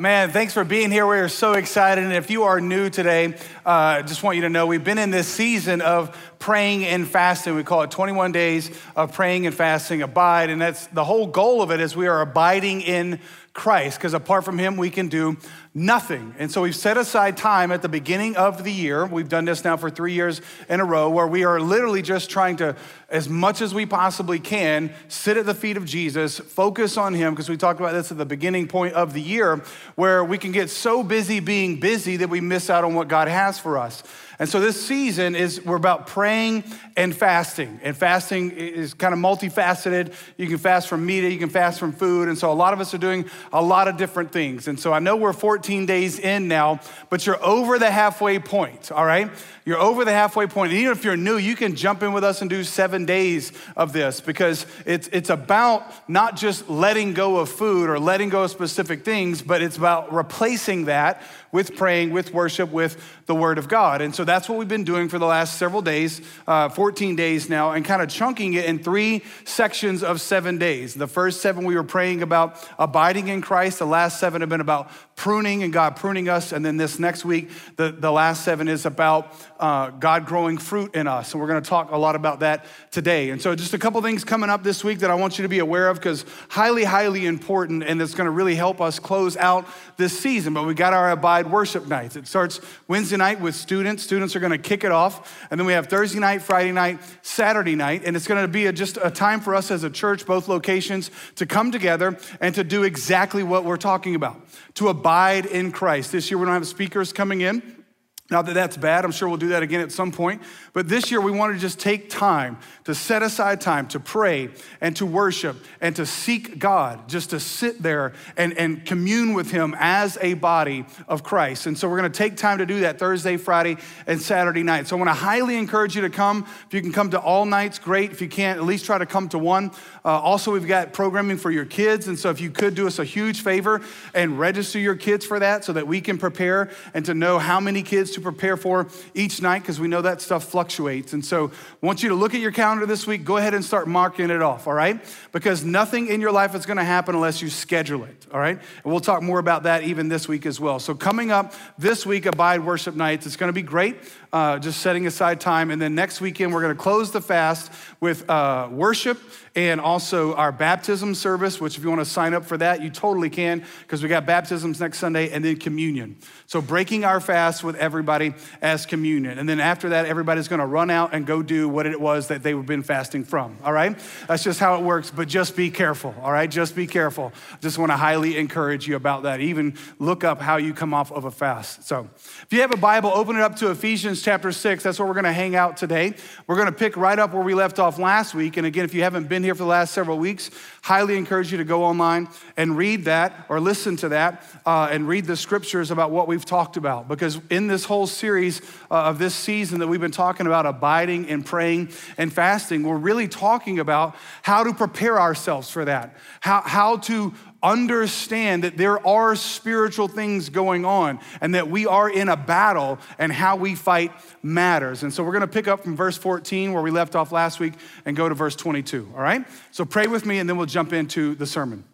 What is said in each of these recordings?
Man, thanks for being here. We are so excited. And if you are new today, I uh, just want you to know we've been in this season of praying and fasting. We call it 21 days of praying and fasting, abide. And that's the whole goal of it is we are abiding in Christ, because apart from Him, we can do nothing. And so we've set aside time at the beginning of the year. We've done this now for three years in a row where we are literally just trying to, as much as we possibly can, sit at the feet of Jesus, focus on Him, because we talked about this at the beginning point of the year, where we can get so busy being busy that we miss out on what God has for us. And so this season is we're about praying and fasting. And fasting is kind of multifaceted. You can fast from meat, you can fast from food. And so a lot of us are doing a lot of different things. And so I know we're 14 days in now, but you're over the halfway point, all right? You're over the halfway point. And even if you're new, you can jump in with us and do seven days of this because it's, it's about not just letting go of food or letting go of specific things, but it's about replacing that with praying, with worship, with the Word of God. And so that's what we've been doing for the last several days, uh, 14 days now, and kind of chunking it in three sections of seven days. The first seven, we were praying about abiding in Christ. The last seven have been about pruning and God pruning us. And then this next week, the, the last seven is about uh, God growing fruit in us. And we're going to talk a lot about that today. And so, just a couple things coming up this week that I want you to be aware of because highly, highly important, and it's going to really help us close out this season. But we got our Abide worship nights. It starts Wednesday night with students. Students are going to kick it off. And then we have Thursday night, Friday night, Saturday night. And it's going to be a, just a time for us as a church, both locations, to come together and to do exactly what we're talking about to abide in Christ. This year, we don't have speakers coming in. Not that that's bad, I'm sure we'll do that again at some point. But this year, we want to just take time to set aside time to pray and to worship and to seek God, just to sit there and, and commune with Him as a body of Christ. And so we're going to take time to do that Thursday, Friday, and Saturday night. So I want to highly encourage you to come. If you can come to all nights, great. If you can't, at least try to come to one. Uh, also, we've got programming for your kids. And so if you could do us a huge favor and register your kids for that so that we can prepare and to know how many kids to prepare for each night because we know that stuff fluctuates. And so I want you to look at your calendar this week. Go ahead and start marking it off, all right? Because nothing in your life is going to happen unless you schedule it, all right? And we'll talk more about that even this week as well. So coming up this week, Abide Worship Nights, it's going to be great. Uh, just setting aside time. And then next weekend, we're going to close the fast with uh, worship and also our baptism service, which if you want to sign up for that, you totally can because we got baptisms next Sunday and then communion. So breaking our fast with everybody as communion. And then after that, everybody's going to run out and go do what it was that they've been fasting from. All right? That's just how it works, but just be careful. All right? Just be careful. Just want to highly encourage you about that. Even look up how you come off of a fast. So if you have a Bible, open it up to Ephesians chapter 6. That's where we're going to hang out today. We're going to pick right up where we left off last week. And again, if you haven't been here for the last several weeks, highly encourage you to go online and read that or listen to that uh, and read the scriptures about what we've talked about. Because in this whole series uh, of this season that we've been talking about abiding and praying and fasting, we're really talking about how to prepare ourselves for that, how, how to understand that there are spiritual things going on and that we are in a battle and how we fight matters. And so we're going to pick up from verse 14 where we left off last week and go to verse 22, all right? So pray with me and then we'll jump into the sermon.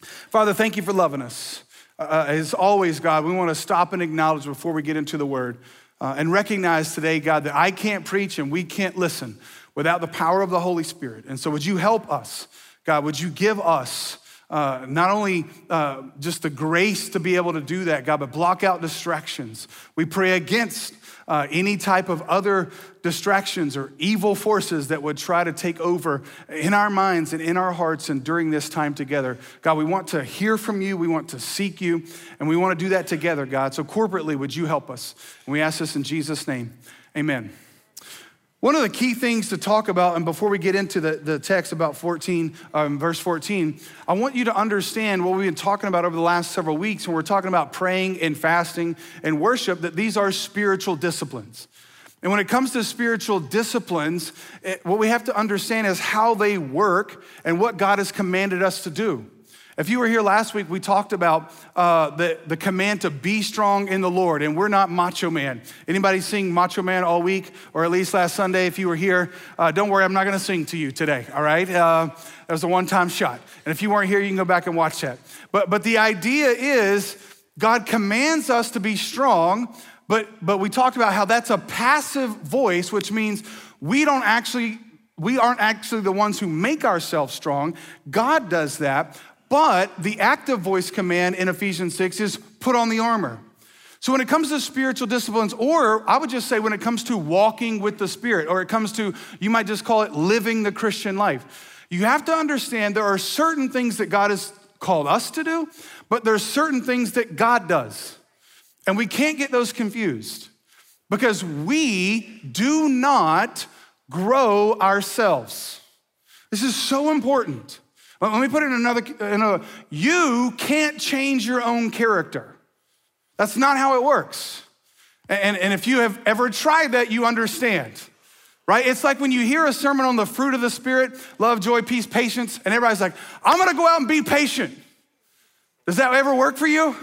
Father, thank you for loving us. Uh, as always, God, we want to stop and acknowledge before we get into the word uh, and recognize today, God, that I can't preach and we can't listen without the power of the Holy Spirit. And so would you help us? God, would you give us uh, not only uh, just the grace to be able to do that, God, but block out distractions. We pray against uh, any type of other distractions or evil forces that would try to take over in our minds and in our hearts and during this time together. God, we want to hear from you, we want to seek you, and we want to do that together, God. So, corporately, would you help us? And we ask this in Jesus' name. Amen. One of the key things to talk about, and before we get into the, the text about 14, um, verse 14, I want you to understand what we've been talking about over the last several weeks when we're talking about praying and fasting and worship, that these are spiritual disciplines. And when it comes to spiritual disciplines, it, what we have to understand is how they work and what God has commanded us to do. If you were here last week, we talked about uh, the, the command to be strong in the Lord, and we're not Macho Man. Anybody sing Macho Man all week, or at least last Sunday if you were here? Uh, don't worry, I'm not going to sing to you today, all right? Uh, that was a one time shot. And if you weren't here, you can go back and watch that. But, but the idea is God commands us to be strong, but, but we talked about how that's a passive voice, which means we don't actually, we aren't actually the ones who make ourselves strong. God does that. But the active voice command in Ephesians 6 is put on the armor. So when it comes to spiritual disciplines, or I would just say when it comes to walking with the Spirit, or it comes to, you might just call it living the Christian life, you have to understand there are certain things that God has called us to do, but there's certain things that God does. And we can't get those confused because we do not grow ourselves. This is so important. Let me put it in another, in a, you can't change your own character. That's not how it works. And, and if you have ever tried that, you understand, right? It's like when you hear a sermon on the fruit of the Spirit love, joy, peace, patience, and everybody's like, I'm gonna go out and be patient. Does that ever work for you?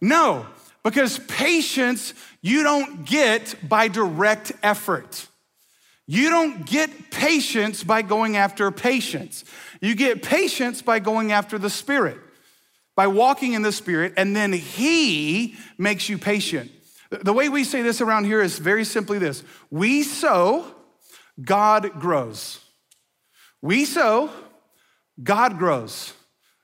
No, because patience you don't get by direct effort. You don't get patience by going after patience. You get patience by going after the Spirit, by walking in the Spirit, and then He makes you patient. The way we say this around here is very simply this we sow, God grows. We sow, God grows.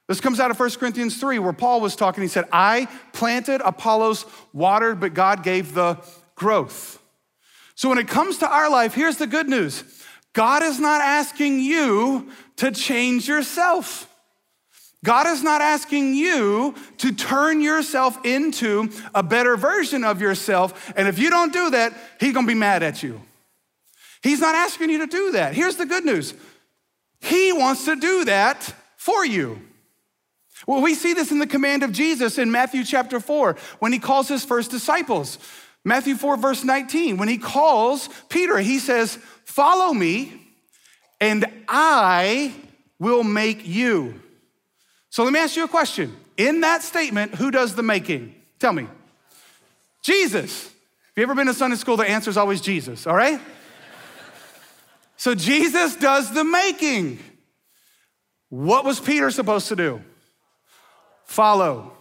This comes out of 1 Corinthians 3, where Paul was talking. He said, I planted, Apollos watered, but God gave the growth. So when it comes to our life, here's the good news God is not asking you to change yourself. God is not asking you to turn yourself into a better version of yourself. And if you don't do that, He's gonna be mad at you. He's not asking you to do that. Here's the good news He wants to do that for you. Well, we see this in the command of Jesus in Matthew chapter 4 when he calls his first disciples. Matthew 4, verse 19, when he calls Peter, he says, Follow me, and I will make you. So let me ask you a question. In that statement, who does the making? Tell me. Jesus. Have you ever been to Sunday school? The answer is always Jesus, all right? so Jesus does the making. What was Peter supposed to do? Follow.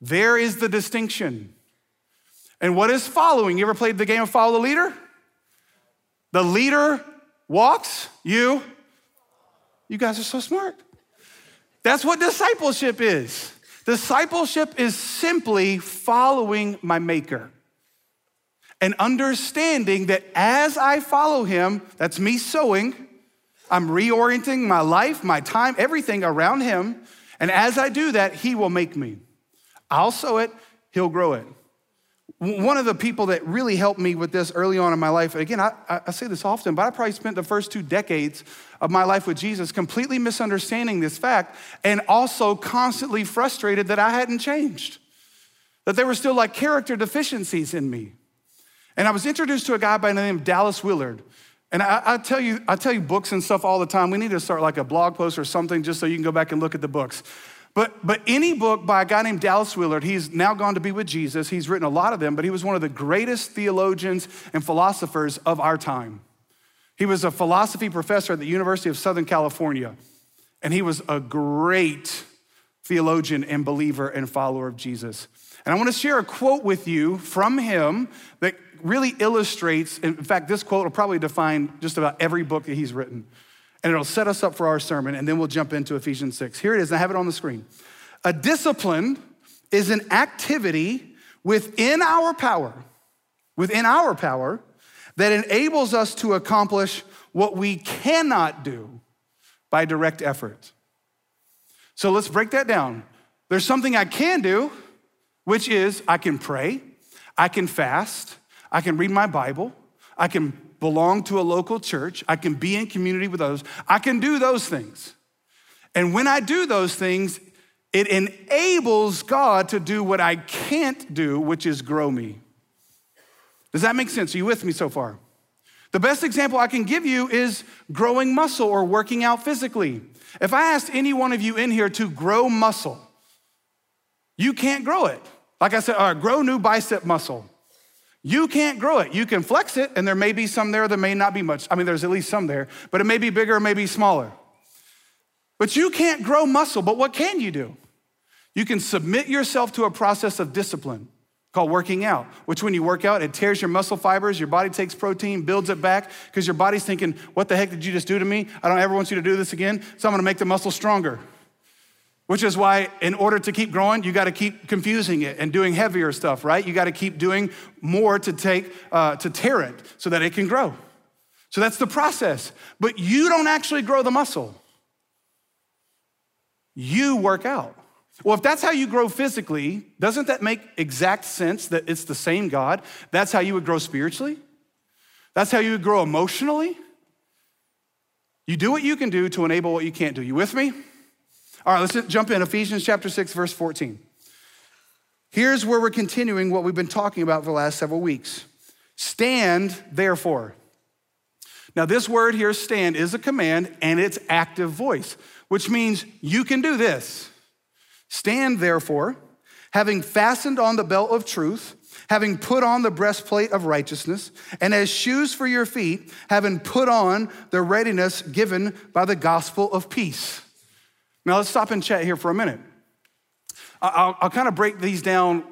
There is the distinction. And what is following? You ever played the game of follow the leader? The leader walks, you. You guys are so smart. That's what discipleship is. Discipleship is simply following my maker and understanding that as I follow him, that's me sowing, I'm reorienting my life, my time, everything around him. And as I do that, he will make me. I'll sow it, he'll grow it. One of the people that really helped me with this early on in my life, again, I, I, say this often, but I probably spent the first two decades of my life with Jesus completely misunderstanding this fact and also constantly frustrated that I hadn't changed, that there were still like character deficiencies in me. And I was introduced to a guy by the name of Dallas Willard. And I, I, tell you, I tell you books and stuff all the time. We need to start like a blog post or something just so you can go back and look at the books. But, but any book by a guy named Dallas Willard, he's now gone to be with Jesus. He's written a lot of them, but he was one of the greatest theologians and philosophers of our time. He was a philosophy professor at the University of Southern California, and he was a great theologian and believer and follower of Jesus. And I want to share a quote with you from him that really illustrates, in fact, this quote will probably define just about every book that he's written and it'll set us up for our sermon, and then we'll jump into Ephesians 6. Here it is, I have it on the screen. A discipline is an activity within our power, within our power, that enables us to accomplish what we cannot do by direct effort. So let's break that down. There's something I can do, which is I can pray, I can fast, I can read my Bible, I can belong to a local church, I can be in community with others, I can do those things. And when I do those things, it enables God to do what I can't do, which is grow me. Does that make sense? Are you with me so far? The best example I can give you is growing muscle or working out physically. If I asked any one of you in here to grow muscle, you can't grow it. Like I said, all right, grow new bicep muscle. You can't grow it. You can flex it, and there may be some there, there may not be much. I mean, there's at least some there, but it may be bigger, it may be smaller. But you can't grow muscle. But what can you do? You can submit yourself to a process of discipline called working out, which when you work out, it tears your muscle fibers, your body takes protein, builds it back, because your body's thinking, what the heck did you just do to me? I don't ever want you to do this again, so I'm gonna make the muscle stronger. Which is why, in order to keep growing, you got to keep confusing it and doing heavier stuff, right? You got to keep doing more to take uh, to tear it so that it can grow. So that's the process. But you don't actually grow the muscle. You work out. Well, if that's how you grow physically, doesn't that make exact sense that it's the same God? That's how you would grow spiritually? That's how you would grow emotionally? You do what you can do to enable what you can't do. You with me? All right, let's jump in. Ephesians chapter 6, verse 14. Here's where we're continuing what we've been talking about for the last several weeks. Stand, therefore. Now, this word here, stand, is a command and it's active voice, which means you can do this. Stand therefore, having fastened on the belt of truth, having put on the breastplate of righteousness, and as shoes for your feet, having put on the readiness given by the gospel of peace. Now let's stop and chat here for a minute. I'll, I'll kind of break these down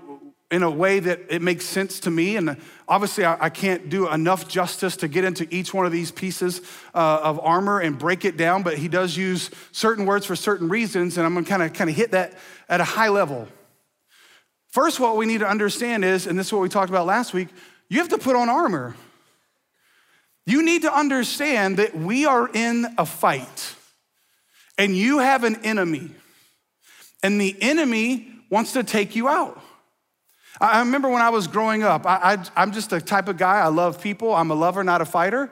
in a way that it makes sense to me. And obviously, I, I, can't do enough justice to get into each one of these pieces uh, of armor and break it down, but he does use certain words for certain reasons, and I'm gonna kind of kind of hit that at a high level. First, what we need to understand is, and this is what we talked about last week, you have to put on armor. You need to understand that we are in a fight, and you have an enemy, and the enemy wants to take you out. I remember when I was growing up, I, am just a type of guy, I love people. I'm a lover, not a fighter.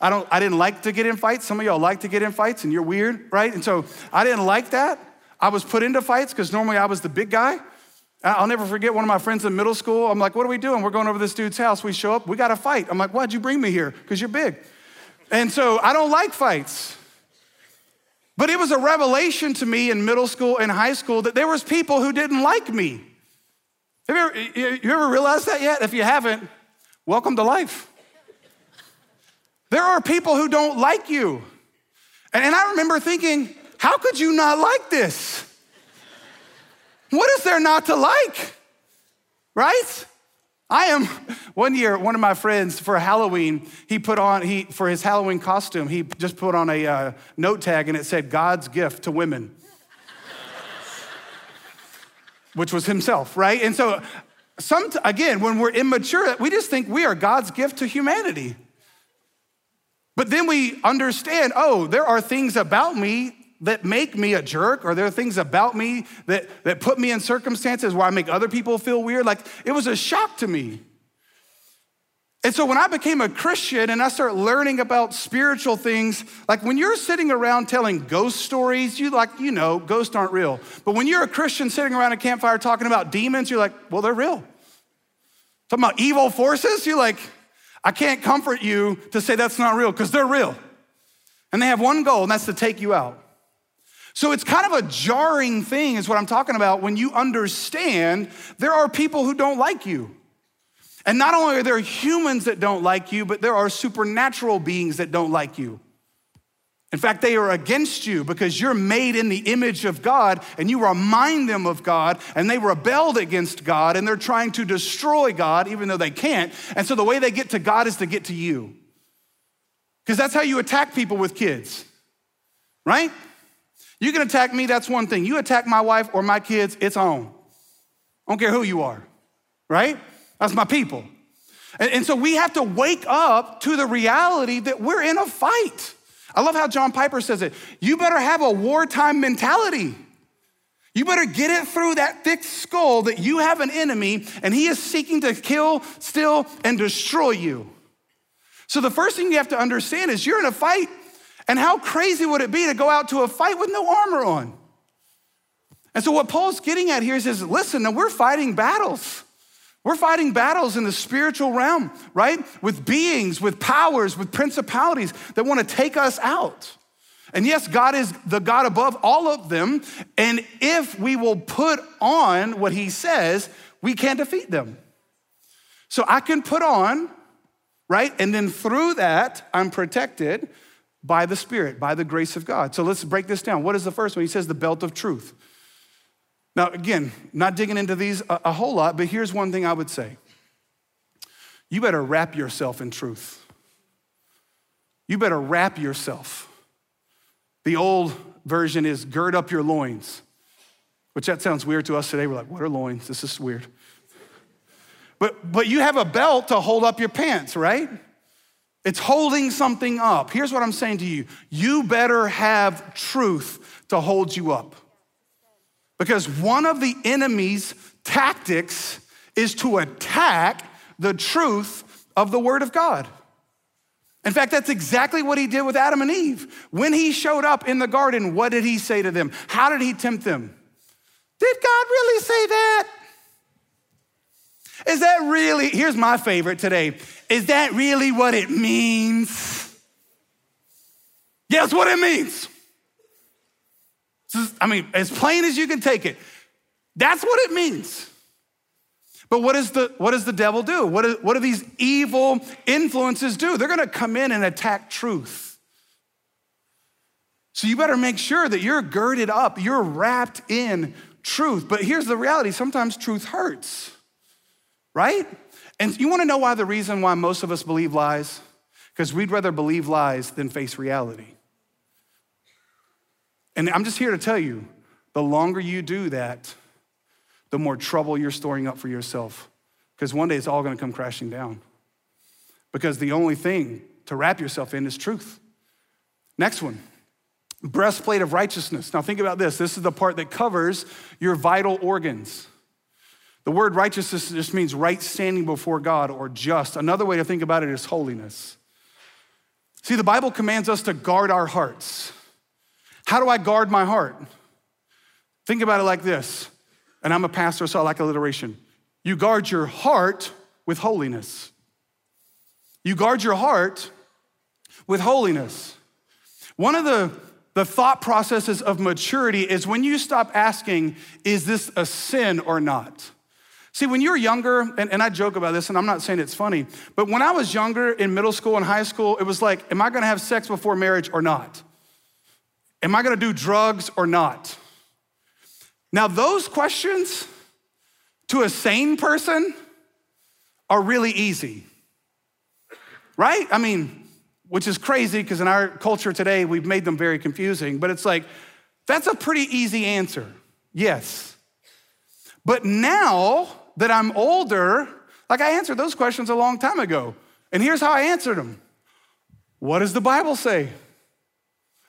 I, don't, I didn't like to get in fights. Some of y'all like to get in fights, and you're weird, right? And so I didn't like that. I was put into fights because normally I was the big guy. I'll never forget one of my friends in middle school. I'm like, what are we doing? We're going over this dude's house. We show up, we got to fight. I'm like, why'd you bring me here? Because you're big. And so I don't like fights. But it was a revelation to me in middle school and high school that there was people who didn't like me. Have you ever, you ever realized that yet? If you haven't, welcome to life. There are people who don't like you. And I remember thinking, how could you not like this? What is there not to like? Right? I am, one year, one of my friends for Halloween, he put on, he, for his Halloween costume, he just put on a uh, note tag and it said, God's gift to women which was himself, right? And so, some, again, when we're immature, we just think we are God's gift to humanity. But then we understand, oh, there are things about me that make me a jerk, or there are things about me that, that put me in circumstances where I make other people feel weird. Like it was a shock to me. And so when I became a Christian and I started learning about spiritual things, like when you're sitting around telling ghost stories, you like, you know, ghosts aren't real. But when you're a Christian sitting around a campfire talking about demons, you're like, well, they're real. Talking about evil forces, you're like, I can't comfort you to say that's not real because they're real. And they have one goal, and that's to take you out. So it's kind of a jarring thing, is what I'm talking about, when you understand there are people who don't like you. And not only are there humans that don't like you, but there are supernatural beings that don't like you. In fact, they are against you because you're made in the image of God and you remind them of God and they rebelled against God and they're trying to destroy God even though they can't. And so the way they get to God is to get to you. Because that's how you attack people with kids, right? You can attack me, that's one thing. You attack my wife or my kids, it's on. I don't care who you are, right? That's my people. And, and so we have to wake up to the reality that we're in a fight. I love how John Piper says it. You better have a wartime mentality. You better get it through that thick skull that you have an enemy and he is seeking to kill, steal, and destroy you. So the first thing you have to understand is you're in a fight. And how crazy would it be to go out to a fight with no armor on? And so what Paul's getting at here is, is listen, now we're fighting battles. We're fighting battles in the spiritual realm, right? With beings, with powers, with principalities that want to take us out. And yes, God is the God above all of them. And if we will put on what He says, we can defeat them. So I can put on, right? And then through that, I'm protected by the Spirit, by the grace of God. So let's break this down. What is the first one? He says the belt of truth. Now, again, not digging into these a, a whole lot, but here's one thing I would say you better wrap yourself in truth. You better wrap yourself. The old version is gird up your loins, which that sounds weird to us today. We're like, what are loins? This is weird. But, but you have a belt to hold up your pants, right? It's holding something up. Here's what I'm saying to you you better have truth to hold you up. Because one of the enemy's tactics is to attack the truth of the Word of God. In fact, that's exactly what he did with Adam and Eve. When he showed up in the garden, what did he say to them? How did he tempt them? Did God really say that? Is that really, here's my favorite today. Is that really what it means? Guess what it means. I mean, as plain as you can take it. That's what it means. But what, is the, what does the devil do? What do, what do these evil influences do? They're gonna come in and attack truth. So you better make sure that you're girded up, you're wrapped in truth. But here's the reality sometimes truth hurts, right? And you wanna know why the reason why most of us believe lies? Because we'd rather believe lies than face reality. And I'm just here to tell you the longer you do that, the more trouble you're storing up for yourself. Because one day it's all gonna come crashing down. Because the only thing to wrap yourself in is truth. Next one breastplate of righteousness. Now, think about this this is the part that covers your vital organs. The word righteousness just means right standing before God or just. Another way to think about it is holiness. See, the Bible commands us to guard our hearts. How do I guard my heart? Think about it like this and I'm a pastor, so I like alliteration. You guard your heart with holiness. You guard your heart with holiness. One of the, the thought processes of maturity is when you stop asking, is this a sin or not? See, when you're younger, and, and I joke about this, and I'm not saying it's funny, but when I was younger in middle school and high school, it was like, am I gonna have sex before marriage or not? Am I gonna do drugs or not? Now, those questions to a sane person are really easy, right? I mean, which is crazy because in our culture today, we've made them very confusing, but it's like, that's a pretty easy answer. Yes. But now that I'm older, like I answered those questions a long time ago. And here's how I answered them What does the Bible say?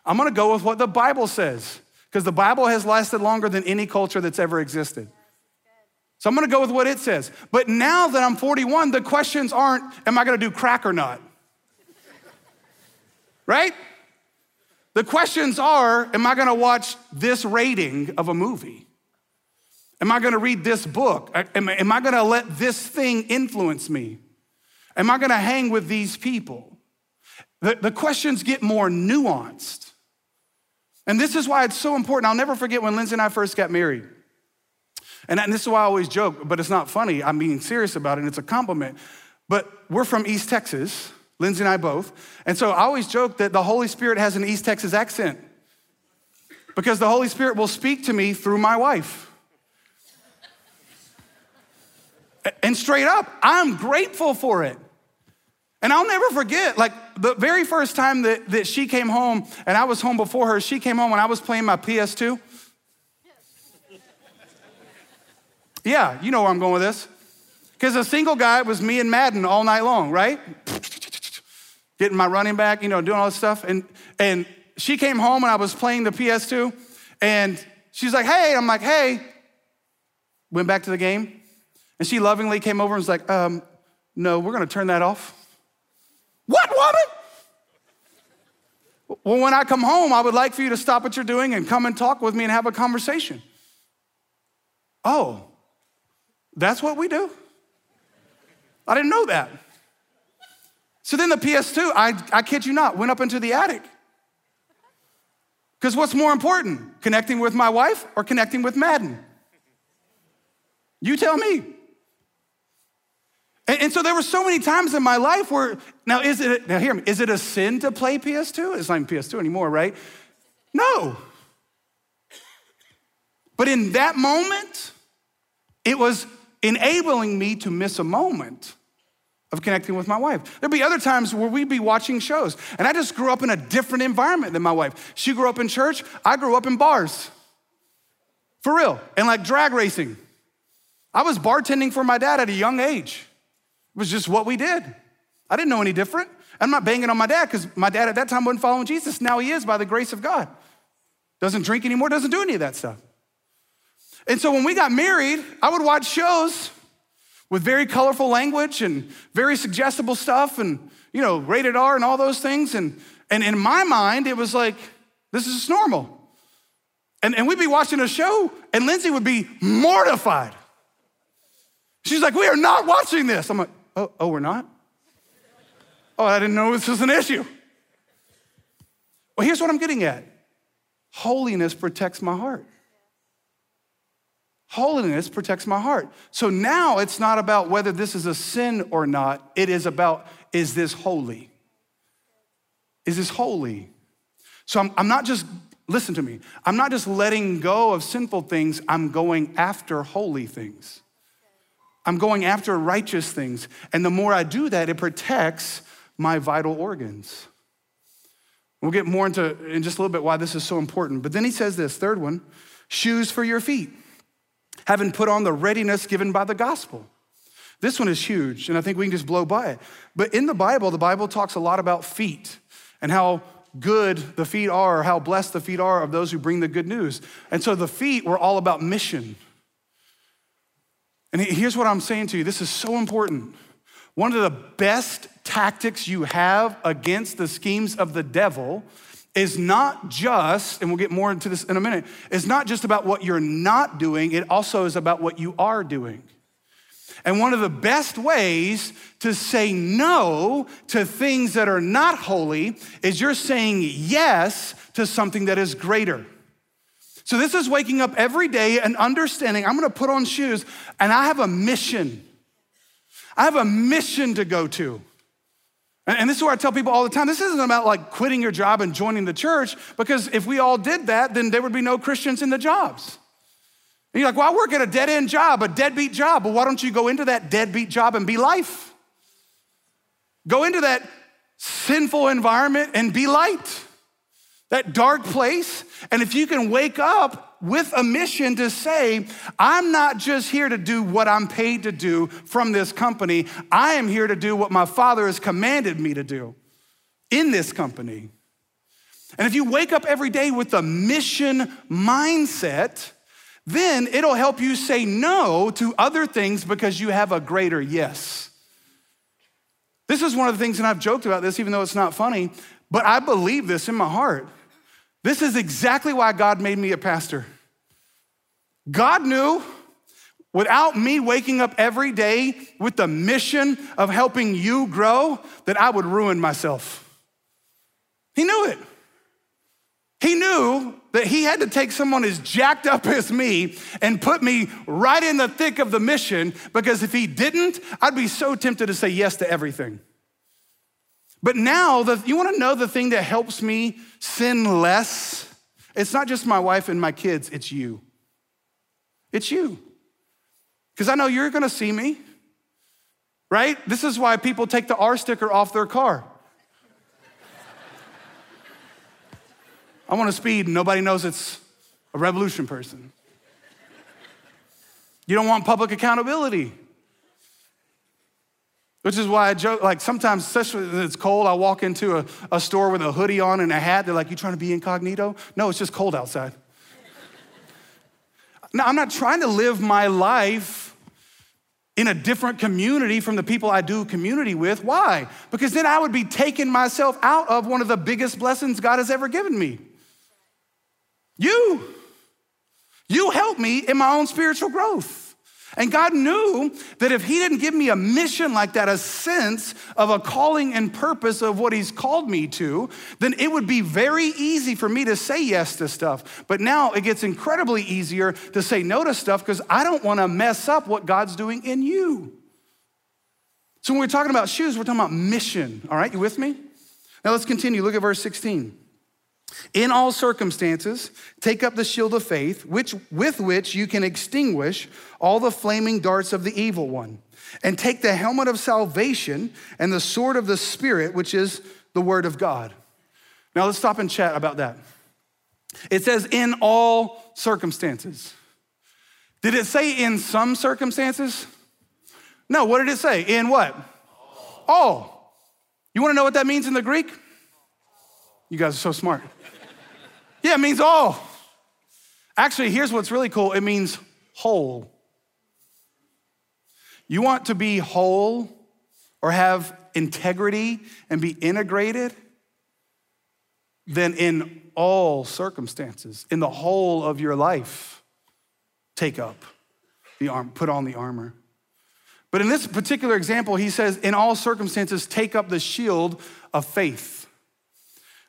I'm gonna go with what the Bible says because the Bible has lasted longer than any culture that's ever existed. So I'm gonna go with what it says. But now that I'm 41, the questions aren't, am I gonna do crack or not? right? The questions are, am I gonna watch this rating of a movie? Am I gonna read this book? Uh, am, am I gonna let this thing influence me? Am I gonna hang with these people? The, the questions get more nuanced. And this is why it's so important. I'll never forget when Lindsay and I first got married. And this is why I always joke, but it's not funny. I'm being serious about it, and it's a compliment. But we're from East Texas, Lindsay and I both. And so I always joke that the Holy Spirit has an East Texas accent because the Holy Spirit will speak to me through my wife. And straight up, I'm grateful for it. And I'll never forget, like the very first time that, that she came home and I was home before her, she came home when I was playing my PS2. Yeah, you know where I'm going with this. Because a single guy was me and Madden all night long, right? Getting my running back, you know, doing all this stuff. And, and she came home and I was playing the PS2 and she's like, hey, I'm like, hey. Went back to the game. And she lovingly came over and was like, um, no, we're gonna turn that off. What, woman? Well, when I come home, I would like for you to stop what you're doing and come and talk with me and have a conversation. Oh, that's what we do? I didn't know that. So then the PS2, I, I kid you not, went up into the attic. Because what's more important, connecting with my wife or connecting with Madden? You tell me. And, and, so there were so many times in my life where, now is it, now hear me, is it a sin to play PS2? It's not even PS2 anymore, right? No. But in that moment, it was enabling me to miss a moment of connecting with my wife. There'd be other times where we'd be watching shows, and I just grew up in a different environment than my wife. She grew up in church, I grew up in bars. For real, and like drag racing. I was bartending for my dad at a young age. It was just what we did. I didn't know any different. I'm not banging on my dad because my dad at that time wasn't following Jesus. Now he is by the grace of God. Doesn't drink anymore, doesn't do any of that stuff. And so when we got married, I would watch shows with very colorful language and very suggestible stuff and, you know, rated R and all those things. And, and in my mind, it was like, this is just normal. And, and we'd be watching a show, and Lindsay would be mortified. She's like, We are not watching this. I'm like, Oh, oh we're not? Oh, I didn't know this was an issue. Well, here's what I'm getting at holiness protects my heart. Holiness protects my heart. So now it's not about whether this is a sin or not, it is about is this holy? Is this holy? So I'm, I'm not just, listen to me, I'm not just letting go of sinful things, I'm going after holy things. I'm going after righteous things. And the more I do that, it protects my vital organs. We'll get more into in just a little bit why this is so important. But then he says this third one shoes for your feet, having put on the readiness given by the gospel. This one is huge, and I think we can just blow by it. But in the Bible, the Bible talks a lot about feet and how good the feet are, how blessed the feet are of those who bring the good news. And so the feet were all about mission. And here's what I'm saying to you this is so important. One of the best tactics you have against the schemes of the devil is not just, and we'll get more into this in a minute, is not just about what you're not doing, it also is about what you are doing. And one of the best ways to say no to things that are not holy is you're saying yes to something that is greater. So, this is waking up every day and understanding I'm gonna put on shoes and I have a mission. I have a mission to go to. And this is where I tell people all the time. This isn't about like quitting your job and joining the church, because if we all did that, then there would be no Christians in the jobs. And you're like, well, I work at a dead end job, a deadbeat job. Well, why don't you go into that deadbeat job and be life? Go into that sinful environment and be light, that dark place. And if you can wake up with a mission to say, I'm not just here to do what I'm paid to do from this company, I am here to do what my Father has commanded me to do in this company. And if you wake up every day with a mission mindset, then it'll help you say no to other things because you have a greater yes. This is one of the things, and I've joked about this even though it's not funny, but I believe this in my heart. This is exactly why God made me a pastor. God knew without me waking up every day with the mission of helping you grow that I would ruin myself. He knew it. He knew that he had to take someone as jacked up as me and put me right in the thick of the mission because if he didn't, I'd be so tempted to say yes to everything. But now, the, you wanna know the thing that helps me sin less? It's not just my wife and my kids, it's you. It's you. Because I know you're gonna see me, right? This is why people take the R sticker off their car. I wanna speed, and nobody knows it's a revolution person. You don't want public accountability. Which is why I joke, like sometimes, especially when it's cold, I walk into a, a store with a hoodie on and a hat. They're like, You trying to be incognito? No, it's just cold outside. now, I'm not trying to live my life in a different community from the people I do community with. Why? Because then I would be taking myself out of one of the biggest blessings God has ever given me. You. You help me in my own spiritual growth. And God knew that if He didn't give me a mission like that, a sense of a calling and purpose of what He's called me to, then it would be very easy for me to say yes to stuff. But now it gets incredibly easier to say no to stuff because I don't want to mess up what God's doing in you. So when we're talking about shoes, we're talking about mission. All right, you with me? Now let's continue. Look at verse 16. In all circumstances, take up the shield of faith, which, with which you can extinguish all the flaming darts of the evil one, and take the helmet of salvation and the sword of the Spirit, which is the word of God. Now let's stop and chat about that. It says, in all circumstances. Did it say in some circumstances? No, what did it say? In what? All. all. You wanna know what that means in the Greek? You guys are so smart. Yeah, it means all. Actually, here's what's really cool it means whole. You want to be whole or have integrity and be integrated? Then, in all circumstances, in the whole of your life, take up the arm, put on the armor. But in this particular example, he says, in all circumstances, take up the shield of faith.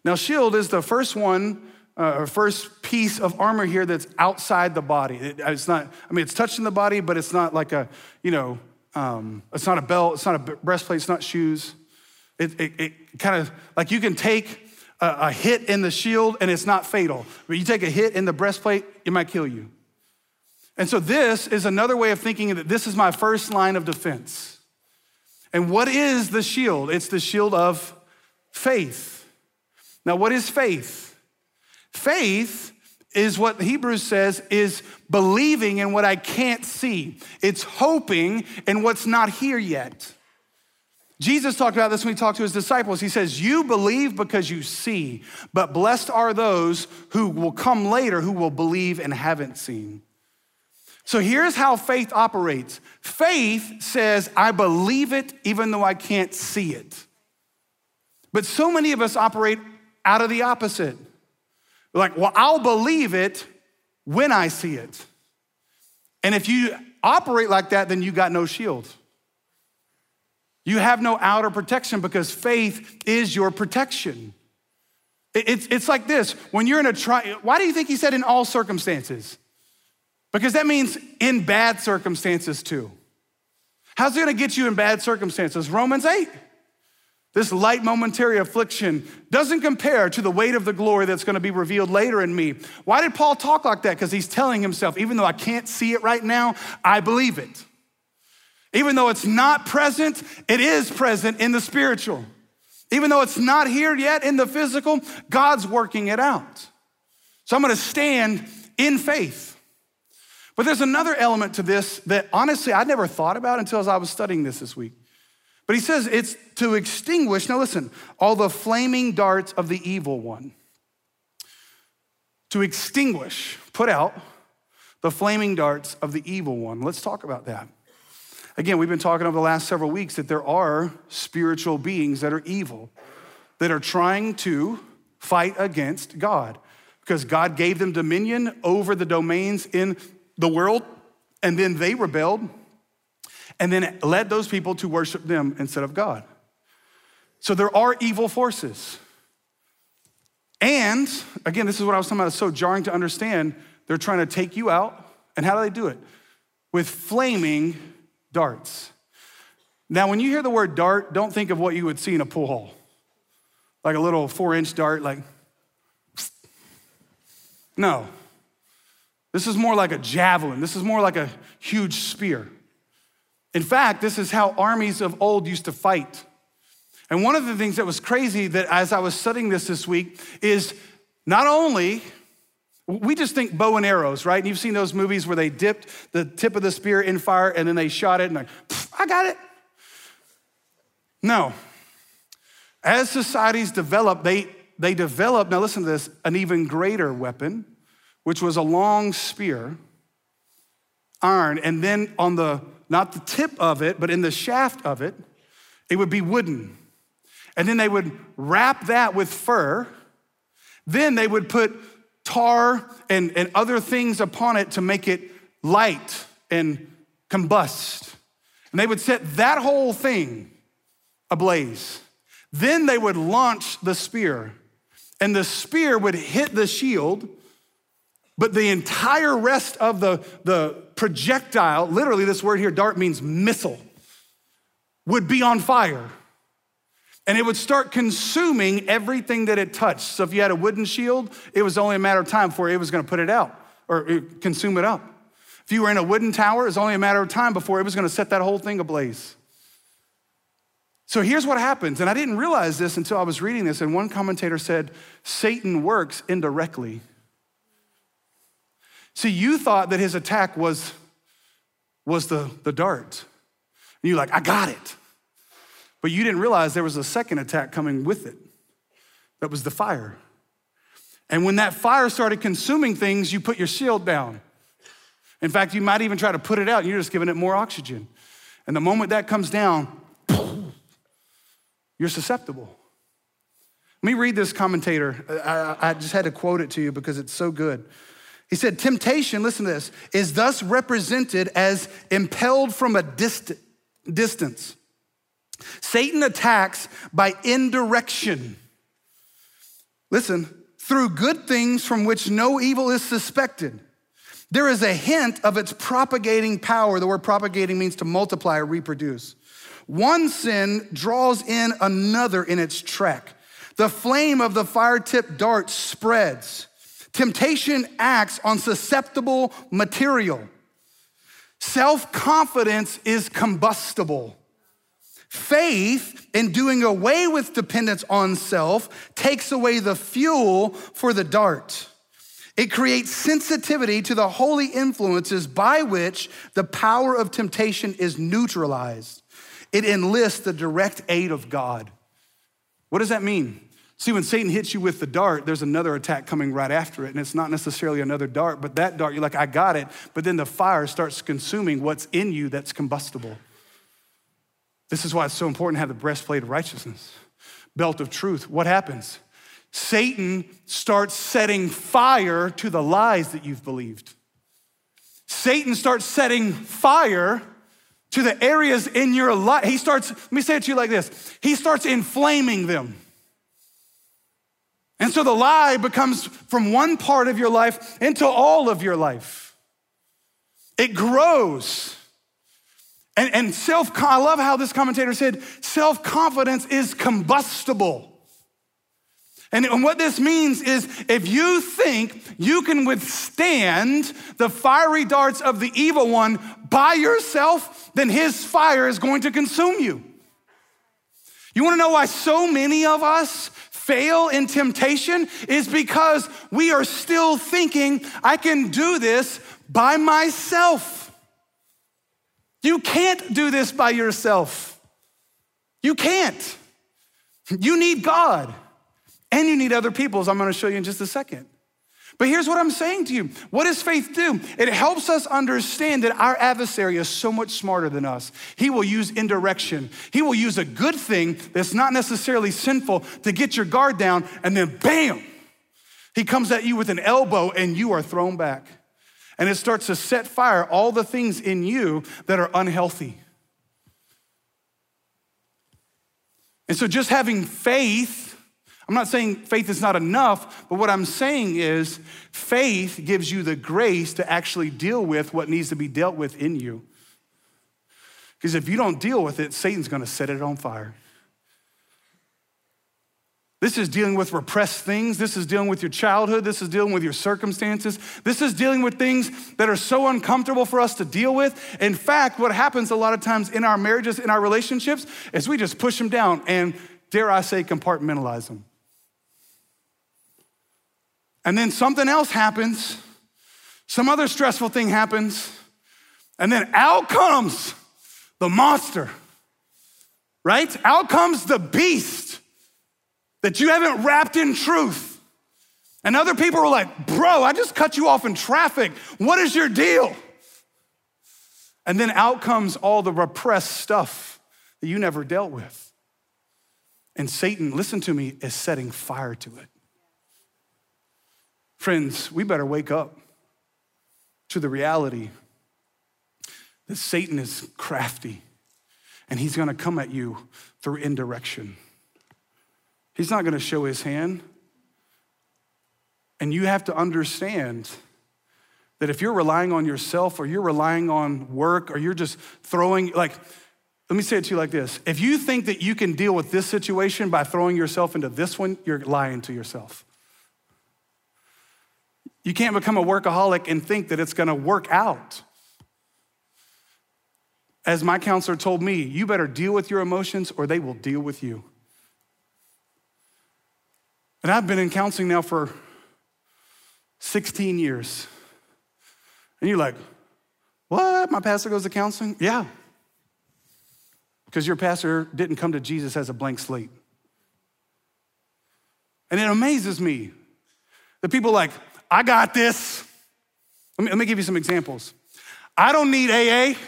Now, shield is the first one uh, first piece of armor here that's outside the body. It, it's not, I mean, it's touching the body, but it's not like a, you know, um, it's not a belt, it's not a breastplate, it's not shoes. It, it, it kind of, like you can take a, a hit in the shield and it's not fatal, but you take a hit in the breastplate, it might kill you. And so this is another way of thinking that this is my first line of defense. And what is the shield? It's the shield of faith. Now, what is faith? Faith is what Hebrews says is believing in what I can't see. It's hoping in what's not here yet. Jesus talked about this when he talked to his disciples. He says, You believe because you see, but blessed are those who will come later who will believe and haven't seen. So here's how faith operates faith says, I believe it even though I can't see it. But so many of us operate out of the opposite like, well, I'll believe it when I see it. And if you operate like that, then you got no shield. You have no outer protection because faith is your protection. It's, it's like this when you're in a trial, why do you think he said in all circumstances? Because that means in bad circumstances too. How's it gonna get you in bad circumstances? Romans 8. This light momentary affliction doesn't compare to the weight of the glory that's going to be revealed later in me. Why did Paul talk like that? Because he's telling himself, even though I can't see it right now, I believe it. Even though it's not present, it is present in the spiritual. Even though it's not here yet in the physical, God's working it out. So I'm going to stand in faith. But there's another element to this that honestly I never thought about until I was studying this this week. But he says it's to extinguish, now listen, all the flaming darts of the evil one. To extinguish, put out the flaming darts of the evil one. Let's talk about that. Again, we've been talking over the last several weeks that there are spiritual beings that are evil, that are trying to fight against God because God gave them dominion over the domains in the world, and then they rebelled and then led those people to worship them instead of God. So there are evil forces. And again, this is what I was talking about, it's so jarring to understand. They're trying to take you out. And how do they do it? With flaming darts. Now, when you hear the word dart, don't think of what you would see in a pool hall. Like a little four inch dart, like, no. This is more like a javelin. This is more like a huge spear. In fact, this is how armies of old used to fight. And one of the things that was crazy that as I was studying this this week is not only we just think bow and arrows, right? And you've seen those movies where they dipped the tip of the spear in fire and then they shot it and like, I got it. No. As societies develop, they, they develop, now listen to this, an even greater weapon, which was a long spear, iron, and then on the not the tip of it, but in the shaft of it, it would be wooden. And then they would wrap that with fur. Then they would put tar and, and other things upon it to make it light and combust. And they would set that whole thing ablaze. Then they would launch the spear, and the spear would hit the shield, but the entire rest of the, the projectile, literally, this word here, dart means missile, would be on fire. and it would start consuming everything that it touched. So if you had a wooden shield, it was only a matter of time before it was going to put it out or uh, consume it up. If you were in a wooden tower, it was only a matter of time before it was going to set that whole thing ablaze. So here's what happens, and I didn't realize this until I was reading this, and one commentator said, Satan works indirectly. See, you thought that his attack was, was the, the dart. And you're like, I got it. But you didn't realize there was a second attack coming with it. That was the fire. And when that fire started consuming things, you put your shield down. In fact, you might even try to put it out, and you're just giving it more oxygen. And the moment that comes down, you're susceptible. Let me read this commentator. I, I, just had to quote it to you because it's so good. He said, Temptation, listen to this, is thus represented as impelled from a dist- distance. Satan attacks by indirection. Listen, through good things from which no evil is suspected. There is a hint of its propagating power. The word propagating means to multiply or reproduce. One sin draws in another in its track. The flame of the fire tipped dart spreads. Temptation acts on susceptible material. Self confidence is combustible. Faith, in doing away with dependence on self, takes away the fuel for the dart. It creates sensitivity to the holy influences by which the power of temptation is neutralized. It enlists the direct aid of God. What does that mean? See, when Satan hits you with the dart, there's another attack coming right after it, and it's not necessarily another dart, but that dart, you're like, I got it, but then the fire starts consuming what's in you that's combustible. This is why it's so important to have the breastplate of righteousness, belt of truth. What happens? Satan starts setting fire to the lies that you've believed. Satan starts setting fire to the areas in your life. He starts, let me say it to you like this He starts inflaming them. And so the lie becomes from one part of your life into all of your life. It grows. And, and self, I love how this commentator said self confidence is combustible. And, and what this means is if you think you can withstand the fiery darts of the evil one by yourself, then his fire is going to consume you. You wanna know why so many of us fail in temptation? Is because we are still thinking, I can do this by myself. You can't do this by yourself. You can't. You need God. And you need other people, as I'm gonna show you in just a second. But here's what I'm saying to you. What does faith do? It helps us understand that our adversary is so much smarter than us. He will use indirection. He will use a good thing that's not necessarily sinful to get your guard down, and then bam, he comes at you with an elbow and you are thrown back. And it starts to set fire all the things in you that are unhealthy. And so just having faith I'm not saying faith is not enough, but what I'm saying is faith gives you the grace to actually deal with what needs to be dealt with in you. Because if you don't deal with it, Satan's gonna set it on fire. This is dealing with repressed things. This is dealing with your childhood. This is dealing with your circumstances. This is dealing with things that are so uncomfortable for us to deal with. In fact, what happens a lot of times in our marriages, in our relationships, is we just push them down and, dare I say, compartmentalize them. And then something else happens, some other stressful thing happens, and then out comes the monster, right? Out comes the beast that you haven't wrapped in truth. And other people are like, bro, I just cut you off in traffic. What is your deal? And then out comes all the repressed stuff that you never dealt with. And Satan, listen to me, is setting fire to it. Friends, we better wake up to the reality that Satan is crafty and he's gonna come at you through indirection. He's not gonna show his hand. And you have to understand that if you're relying on yourself or you're relying on work or you're just throwing, like, Let me say it to you like this if you think that you can deal with this situation by throwing yourself into this one, you're lying to yourself. You can't become a workaholic and think that it's gonna work out. As my counselor told me, you better deal with your emotions or they will deal with you. And I've been in counseling now for 16 years. And you're like, what? My pastor goes to counseling? Yeah. Because your pastor didn't come to Jesus as a blank slate. And it amazes me that people like, I got this. Let me, let me give you some examples. I don't need AA.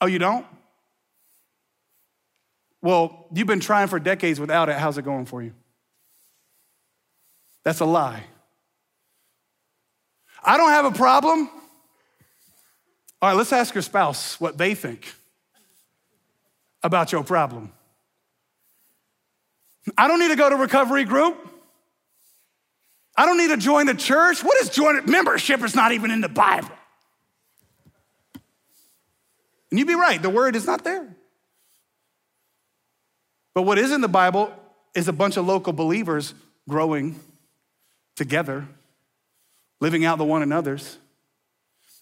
Oh, you don't? Well, you've been trying for decades without it. How's it going for you? That's a lie. I don't have a problem. All right, let's ask your spouse what they think about your problem. I don't need to go to recovery group. I don't need to join a church. What is join membership? It's not even in the Bible. And you'd be right, the word is not there. But what is in the Bible is a bunch of local believers growing together, living out the one another's.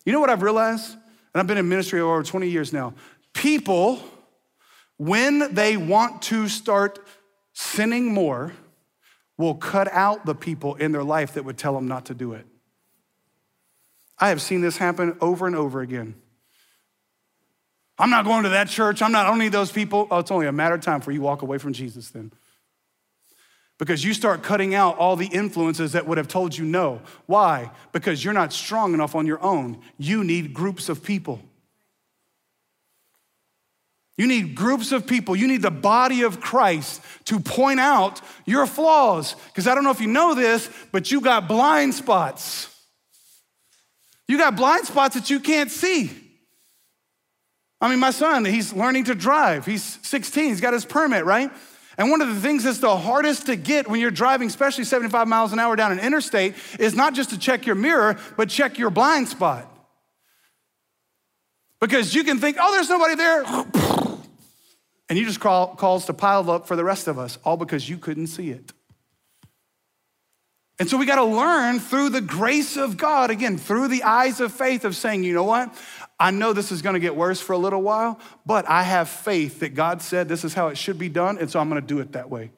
You know what I've realized? And I've been in ministry over 20 years now. People, when they want to start sinning more, will cut out the people in their life that would tell them not to do it. I have seen this happen over and over again. I'm not going to that church. I'm not, I don't need those people. Oh, it's only a matter of time before you walk away from Jesus then. Because you start cutting out all the influences that would have told you no. Why? Because you're not strong enough on your own. You need groups of people. You need groups of people. You need the body of Christ to point out your flaws. Because I don't know if you know this, but you got blind spots. You got blind spots that you can't see. I mean, my son, he's learning to drive. He's 16, he's got his permit, right? And one of the things that's the hardest to get when you're driving, especially 75 miles an hour down an interstate, is not just to check your mirror, but check your blind spot. Because you can think, oh, there's nobody there. And you just call, calls to pile up for the rest of us, all because you couldn't see it. And so we got to learn through the grace of God, again, through the eyes of faith, of saying, you know what? I know this is gonna get worse for a little while, but I have faith that God said this is how it should be done, and so I'm gonna do it that way.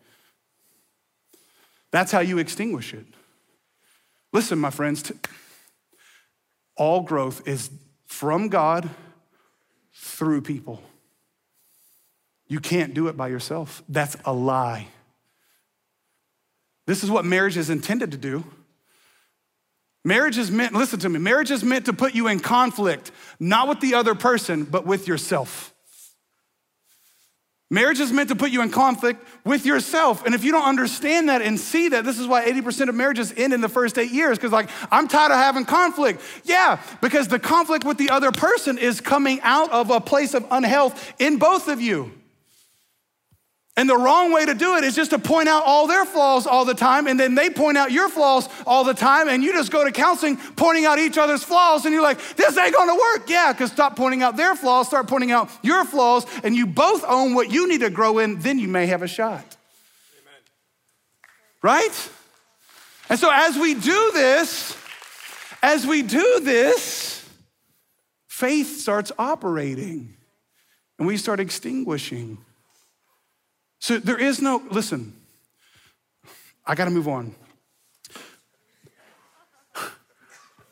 That's how you extinguish it. Listen, my friends, all growth is from God through people. You can't do it by yourself. That's a lie. This is what marriage is intended to do. Marriage is meant, listen to me, marriage is meant to put you in conflict, not with the other person, but with yourself. Marriage is meant to put you in conflict with yourself. And if you don't understand that and see that, this is why 80% of marriages end in the first eight years, because, like, I'm tired of having conflict. Yeah, because the conflict with the other person is coming out of a place of unhealth in both of you. And the wrong way to do it is just to point out all their flaws all the time, and then they point out your flaws all the time, and you just go to counseling pointing out each other's flaws, and you're like, this ain't gonna work. Yeah, because stop pointing out their flaws, start pointing out your flaws, and you both own what you need to grow in, then you may have a shot. Amen. Right? And so as we do this, as we do this, faith starts operating, and we start extinguishing. So there is no, listen, I gotta move on.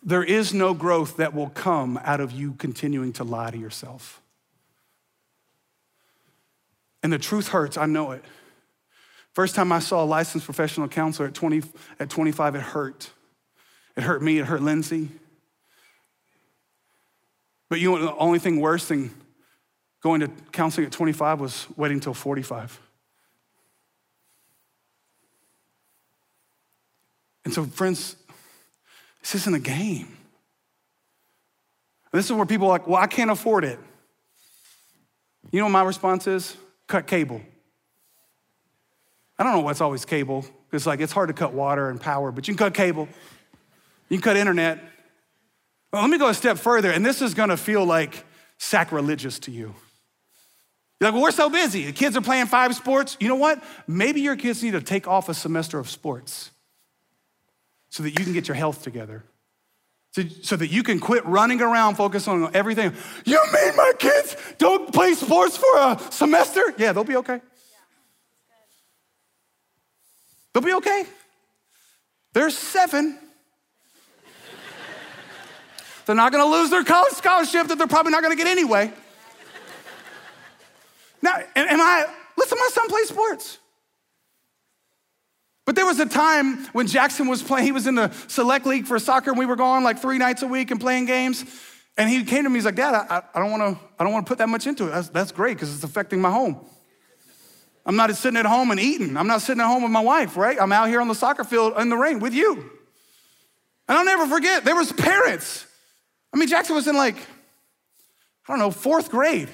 There is no growth that will come out of you continuing to lie to yourself. And the truth hurts, I know it. First time I saw a licensed professional counselor at, 20, at 25, it hurt. It hurt me, it hurt Lindsay. But you know the only thing worse than going to counseling at 25 was waiting until 45. And so, friends, this isn't a game. this is where people are like, well, I can't afford it. You know what my response is? Cut cable. I don't know what's always cable, because like it's hard to cut water and power, but you can cut cable. You can cut internet. Well, let me go a step further, and this is gonna feel like sacrilegious to you. You're like, well, we're so busy. The kids are playing five sports. You know what? Maybe your kids need to take off a semester of sports so that you can get your health together. So, so that you can quit running around, focus on everything. You mean my kids don't play sports for a semester? Yeah, they'll be okay. They'll be okay. They're seven. they're not gonna lose their college scholarship that they're probably not gonna get anyway. Now, am I, listen, my son plays sports. But there was a time when Jackson was playing, he was in the select league for soccer, and we were going like three nights a week and playing games. And he came to me, he's like, Dad, I, I don't wanna, I don't wanna put that much into it. That's, that's great, because it's affecting my home. I'm not sitting at home and eating. I'm not sitting at home with my wife, right? I'm out here on the soccer field in the rain with you. And I'll never forget, there was parents. I mean, Jackson was in like, I don't know, fourth grade.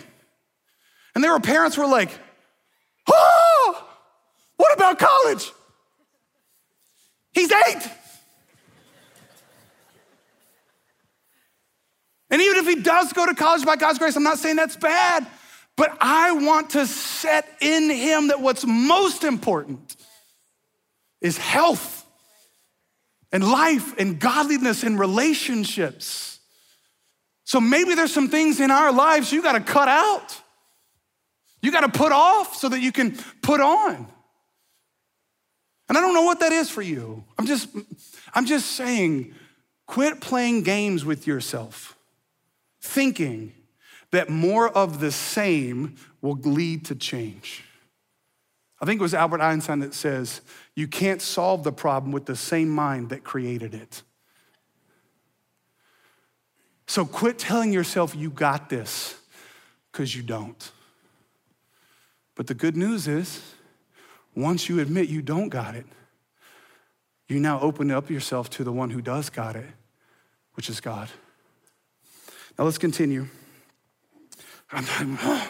And there were parents who were like, oh, what about college? He's eight. And even if he does go to college by God's grace, I'm not saying that's bad, but I want to set in him that what's most important is health and life and godliness and relationships. So maybe there's some things in our lives you got to cut out. You got to put off so that you can put on. And I don't know what that is for you. I'm just I'm just saying quit playing games with yourself. Thinking that more of the same will lead to change. I think it was Albert Einstein that says, you can't solve the problem with the same mind that created it. So quit telling yourself you got this, because you don't. But the good news is, once you admit you don't got it, you now open up yourself to the one who does got it, which is God. Now let's continue.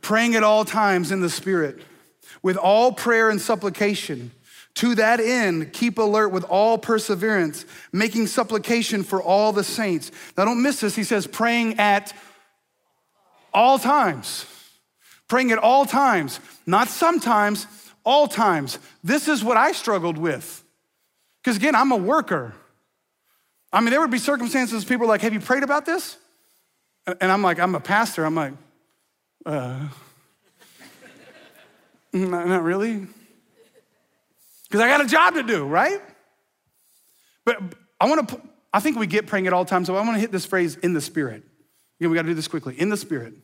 Praying at all times in the Spirit, with all prayer and supplication. To that end, keep alert with all perseverance, making supplication for all the saints. Now, don't miss this. He says, praying at all times. Praying at all times, not sometimes, all times. This is what I struggled with. Because again, I'm a worker. I mean, there would be circumstances, people are like, Have you prayed about this? And I'm like, I'm a pastor. I'm like, uh, not, really. Because I got a job to do, right? But I want to, I think we get praying at all times, so I want to hit this phrase in the spirit. Again, we got to do this quickly. In the spirit.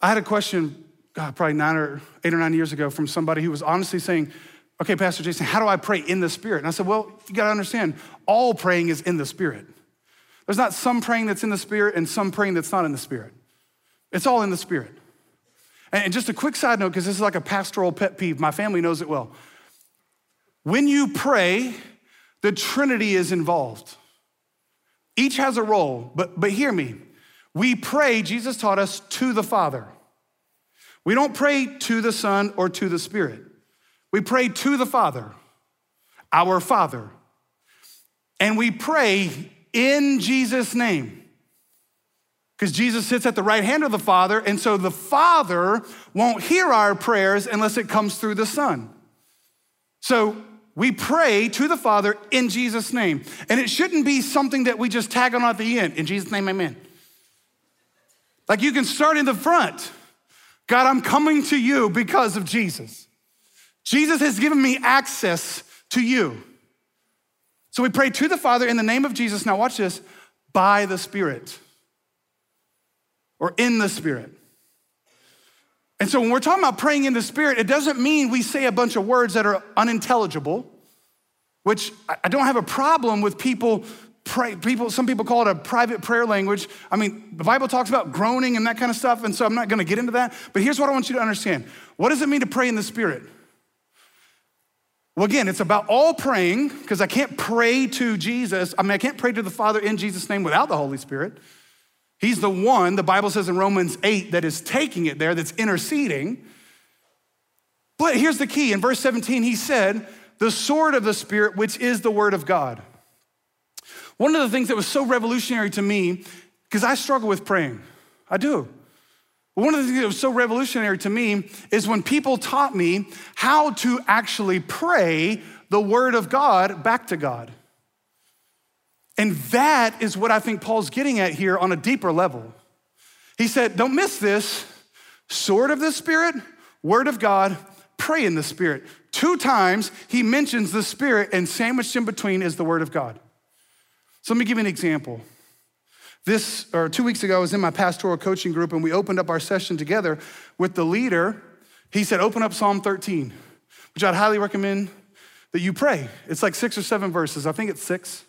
I had a question, God, probably nine or eight or nine years ago from somebody who was honestly saying, Okay, Pastor Jason, how do I pray in the Spirit? And I said, Well, you got to understand, all praying is in the Spirit. There's not some praying that's in the Spirit and some praying that's not in the Spirit. It's all in the Spirit. And just a quick side note, because this is like a pastoral pet peeve, my family knows it well. When you pray, the Trinity is involved. Each has a role, but, but hear me. We pray, Jesus taught us, to the Father. We don't pray to the Son or to the Spirit. We pray to the Father, our Father. And we pray in Jesus' name. Because Jesus sits at the right hand of the Father, and so the Father won't hear our prayers unless it comes through the Son. So we pray to the Father in Jesus' name. And it shouldn't be something that we just tag on at the end. In Jesus' name, amen. Like you can start in the front. God, I'm coming to you because of Jesus. Jesus has given me access to you. So we pray to the Father in the name of Jesus. Now, watch this by the Spirit or in the Spirit. And so when we're talking about praying in the Spirit, it doesn't mean we say a bunch of words that are unintelligible, which I don't have a problem with people pray. People, some people call it a private prayer language. I mean, the Bible talks about groaning and that kind of stuff, and so I'm not gonna get into that. But here's what I want you to understand. What does it mean to pray in the Spirit? Well, again, it's about all praying, because I can't pray to Jesus. I mean, I can't pray to the Father in Jesus' name without the Holy Spirit. He's the one, the Bible says in Romans 8, that is taking it there, that's interceding. But here's the key in verse 17, he said, the sword of the Spirit, which is the word of God. One of the things that was so revolutionary to me, because I struggle with praying, I do. One of the things that was so revolutionary to me is when people taught me how to actually pray the word of God back to God. And that is what I think Paul's getting at here on a deeper level. He said, Don't miss this sword of the Spirit, word of God, pray in the Spirit. Two times he mentions the Spirit, and sandwiched in between is the word of God. So let me give you an example. This, or two weeks ago, I was in my pastoral coaching group and we opened up our session together with the leader. He said, Open up Psalm 13, which I'd highly recommend that you pray. It's like six or seven verses. I think it's six.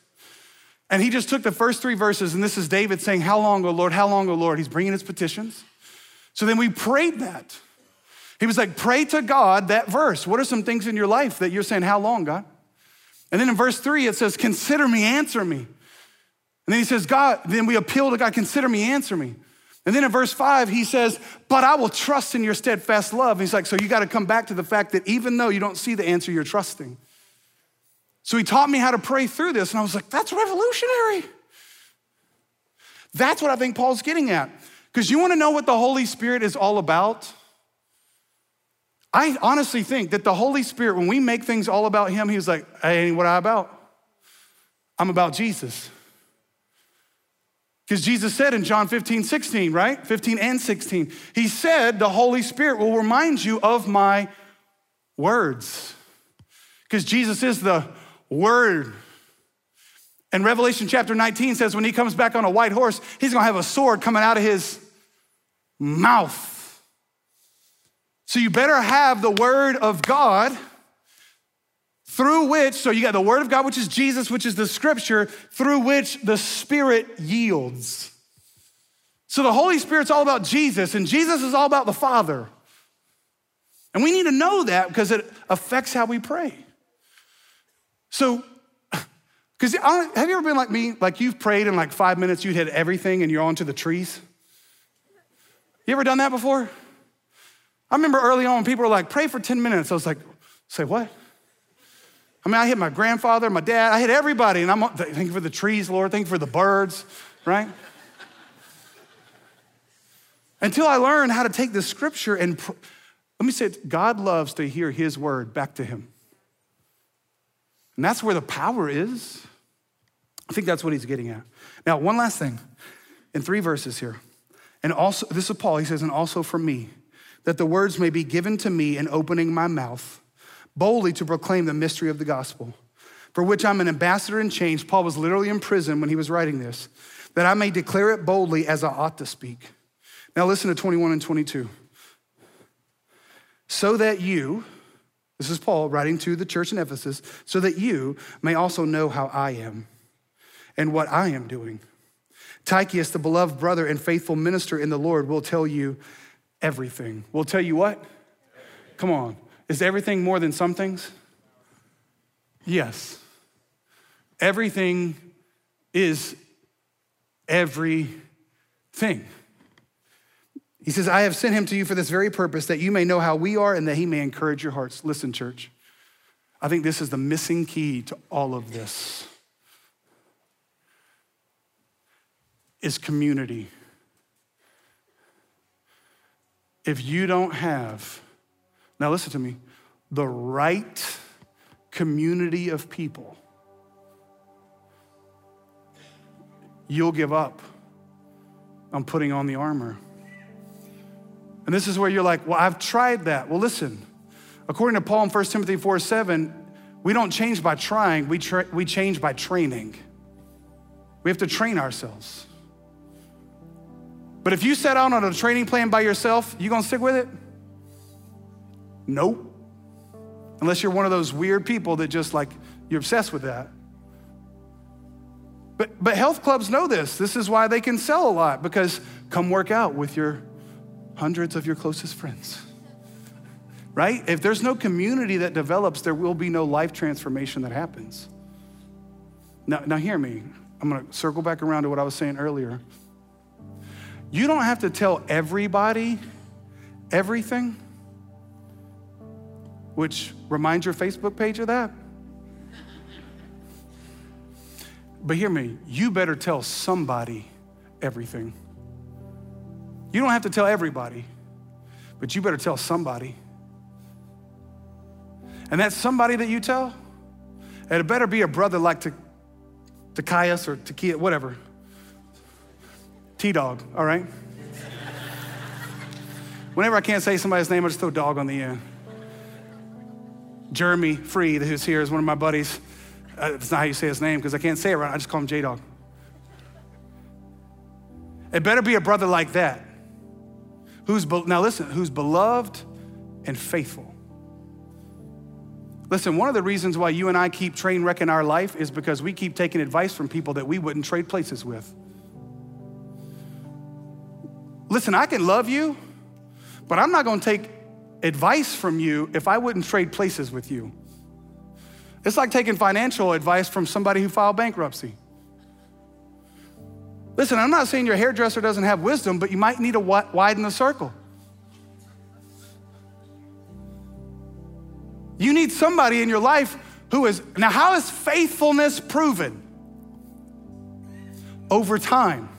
And he just took the first three verses, and this is David saying, How long, O Lord? How long, O Lord? He's bringing his petitions. So then we prayed that. He was like, Pray to God that verse. What are some things in your life that you're saying, How long, God? And then in verse three, it says, Consider me, answer me. And then he says, God, then we appeal to God, consider me, answer me. And then in verse five, he says, But I will trust in your steadfast love. And he's like, So you got to come back to the fact that even though you don't see the answer, you're trusting. So he taught me how to pray through this, and I was like, That's revolutionary. That's what I think Paul's getting at. Because you want to know what the Holy Spirit is all about? I honestly think that the Holy Spirit, when we make things all about Him, He's like, Hey, what I about? I'm about Jesus. Because Jesus said in John 15, 16, right? 15 and 16, He said, The Holy Spirit will remind you of my words. Because Jesus is the Word. And Revelation chapter 19 says when He comes back on a white horse, He's gonna have a sword coming out of His mouth. So you better have the Word of God through which, so you got the Word of God, which is Jesus, which is the scripture, through which the Spirit yields. So the Holy Spirit's all about Jesus, and Jesus is all about the Father. And we need to know that because it affects how we pray. So, because have you ever been like me? Like you've prayed in like five minutes, you'd hit everything and you're onto the trees? You ever done that before? I remember early on people were like, pray for 10 minutes. I was like, say what? I mean, I hit my grandfather, my dad, I hit everybody, and I'm thank you for the trees, Lord, thank you for the birds, right? Until I learned how to take the scripture and pr- let me say it, God loves to hear his word back to him. And that's where the power is. I think that's what he's getting at. Now, one last thing in three verses here. And also, this is Paul, he says, and also for me, that the words may be given to me in opening my mouth boldly to proclaim the mystery of the gospel, for which I'm an ambassador in chains. Paul was literally in prison when he was writing this, that I may declare it boldly as I ought to speak. Now listen to 21 and 22. So that you, this is Paul writing to the church in Ephesus, so that you may also know how I am and what I am doing. Tychicus, the beloved brother and faithful minister in the Lord, will tell you everything. Will tell you what? Come on. Is everything more than some things? Yes. Everything is everything. He says, I have sent him to you for this very purpose, that you may know how we are and that he may encourage your hearts. Listen, church, I think this is the missing key to all of this is community. If you don't have now, listen to me the right community of people, you'll give up on putting on the armor. And this is where you're like, well, I've tried that. Well, listen, according to Paul in 1 Timothy 4 7, we don't change by trying, we, tra- we change by training. We have to train ourselves. But if you set out on a training plan by yourself, you gonna stick with it? Nope. Unless you're one of those weird people that just like, you're obsessed with that. But, but health clubs know this. This is why they can sell a lot because come work out with your hundreds of your closest friends. Right? If there's no community that develops, there will be no life transformation that happens. Now, now hear me. I'm going to circle back around to what I was saying earlier. You don't have to tell everybody everything which reminds your Facebook page of that. But hear me, you better tell somebody everything. You don't have to tell everybody, but you better tell somebody. And that somebody that you tell, it better be a brother like to, to Caius or Takia, whatever. T Dog, all right? Whenever I can't say somebody's name, I just throw dog on the end. Jeremy Free, who's here, is one of my buddies. Uh, that's not how you say his name because I can't say it right. I just call him J Dog. It better be a brother like that. Who's be- now listen, who's beloved and faithful. Listen, one of the reasons why you and I keep train wrecking our life is because we keep taking advice from people that we wouldn't trade places with. Listen, I can love you, but I'm not gonna take advice from you if I wouldn't trade places with you. It's like taking financial advice from somebody who filed bankruptcy. Listen, I'm not saying your hairdresser doesn't have wisdom, but you might need to widen the circle. You need somebody in your life who is, now, how is faithfulness proven? Over time.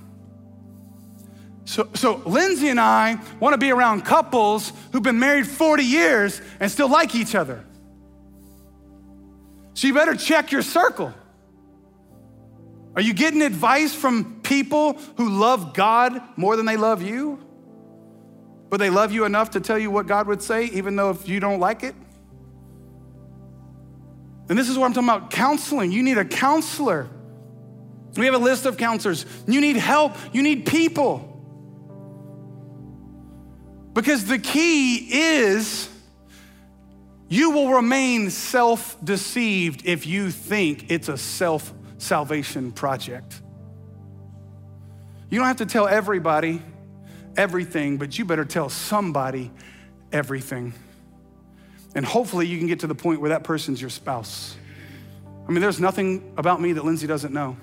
So, so Lindsay and I want to be around couples who've been married 40 years and still like each other. So you better check your circle. Are you getting advice from people who love God more than they love you? But they love you enough to tell you what God would say, even though if you don't like it? And this is what I'm talking about counseling. You need a counselor. We have a list of counselors. You need help, you need people. Because the key is you will remain self deceived if you think it's a self salvation project. You don't have to tell everybody everything, but you better tell somebody everything. And hopefully you can get to the point where that person's your spouse. I mean, there's nothing about me that Lindsay doesn't know.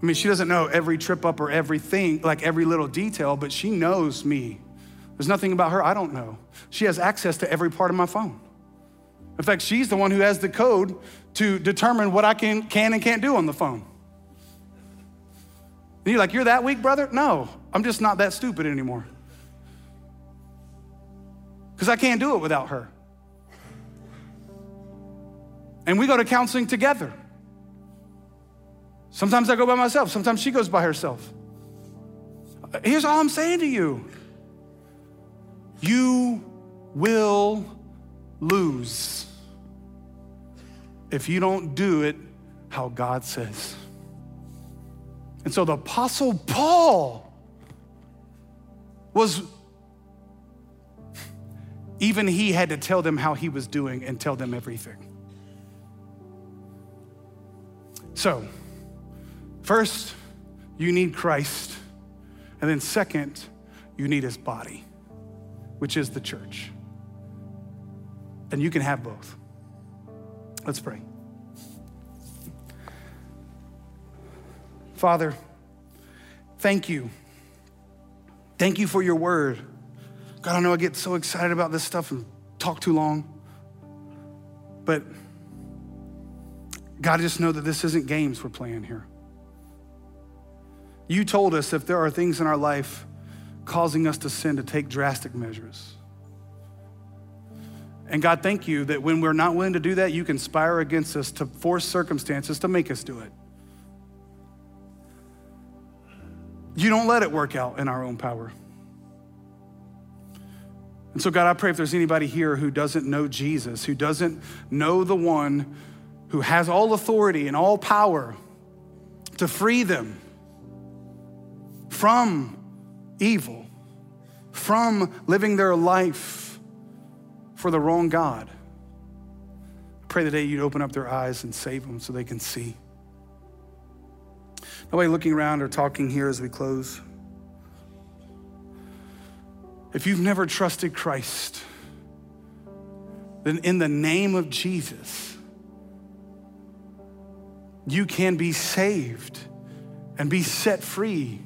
I mean, she doesn't know every trip up or everything, like every little detail, but she knows me. There's nothing about her I don't know. She has access to every part of my phone. In fact, she's the one who has the code to determine what I can, can and can't do on the phone. And you're like, you're that weak, brother? No, I'm just not that stupid anymore. Because I can't do it without her. And we go to counseling together. Sometimes I go by myself, sometimes she goes by herself. Here's all I'm saying to you you will lose if you don't do it how God says. And so the Apostle Paul was, even he had to tell them how he was doing and tell them everything. So, first, you need Christ. And then, second, you need his body, which is the church. And you can have both. Let's pray. Father, thank you. Thank you for your word. God, I know I get so excited about this stuff and talk too long. But God, I just know that this isn't games we're playing here. You told us if there are things in our life causing us to sin, to take drastic measures. And God, thank you that when we're not willing to do that, you conspire against us to force circumstances to make us do it. You don't let it work out in our own power. And so, God, I pray if there's anybody here who doesn't know Jesus, who doesn't know the one who has all authority and all power to free them from evil, from living their life for the wrong God. Pray today you'd open up their eyes and save them so they can see. Nobody looking around or talking here as we close. If you've never trusted Christ, then in the name of Jesus, you can be saved and be set free.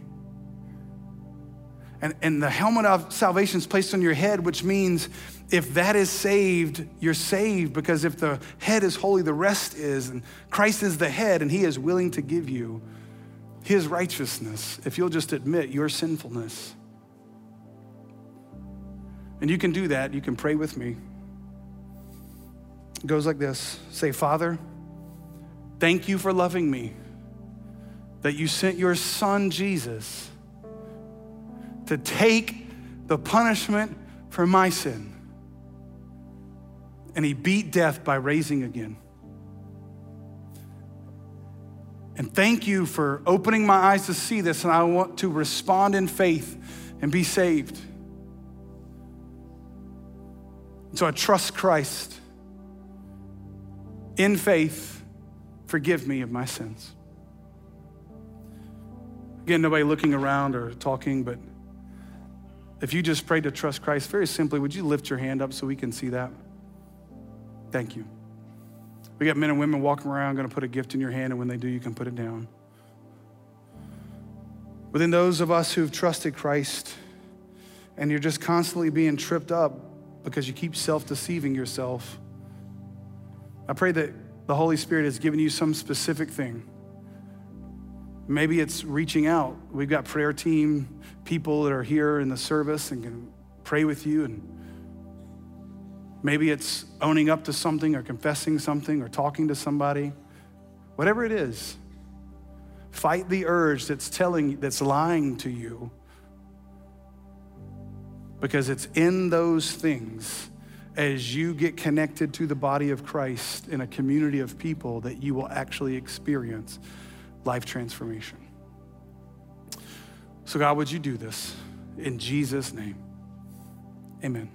And, and the helmet of salvation is placed on your head, which means if that is saved, you're saved because if the head is holy, the rest is. And Christ is the head, and he is willing to give you his righteousness if you'll just admit your sinfulness. And you can do that. You can pray with me. It goes like this Say, Father, thank you for loving me, that you sent your son Jesus to take the punishment for my sin. And he beat death by raising again. And thank you for opening my eyes to see this, and I want to respond in faith and be saved. So I trust Christ in faith. Forgive me of my sins. Again, nobody looking around or talking, but if you just prayed to trust Christ, very simply, would you lift your hand up so we can see that? Thank you. We got men and women walking around, going to put a gift in your hand, and when they do, you can put it down. Within those of us who've trusted Christ, and you're just constantly being tripped up because you keep self deceiving yourself, I pray that the Holy Spirit has given you some specific thing Maybe it's reaching out. We've got prayer team people that are here in the service and can pray with you. And maybe it's owning up to something or confessing something or talking to somebody. Whatever it is, fight the urge that's telling, that's lying to you. Because it's in those things as you get connected to the body of Christ in a community of people that you will actually experience life transformation. So, God, would you do this in Jesus' name? Amen.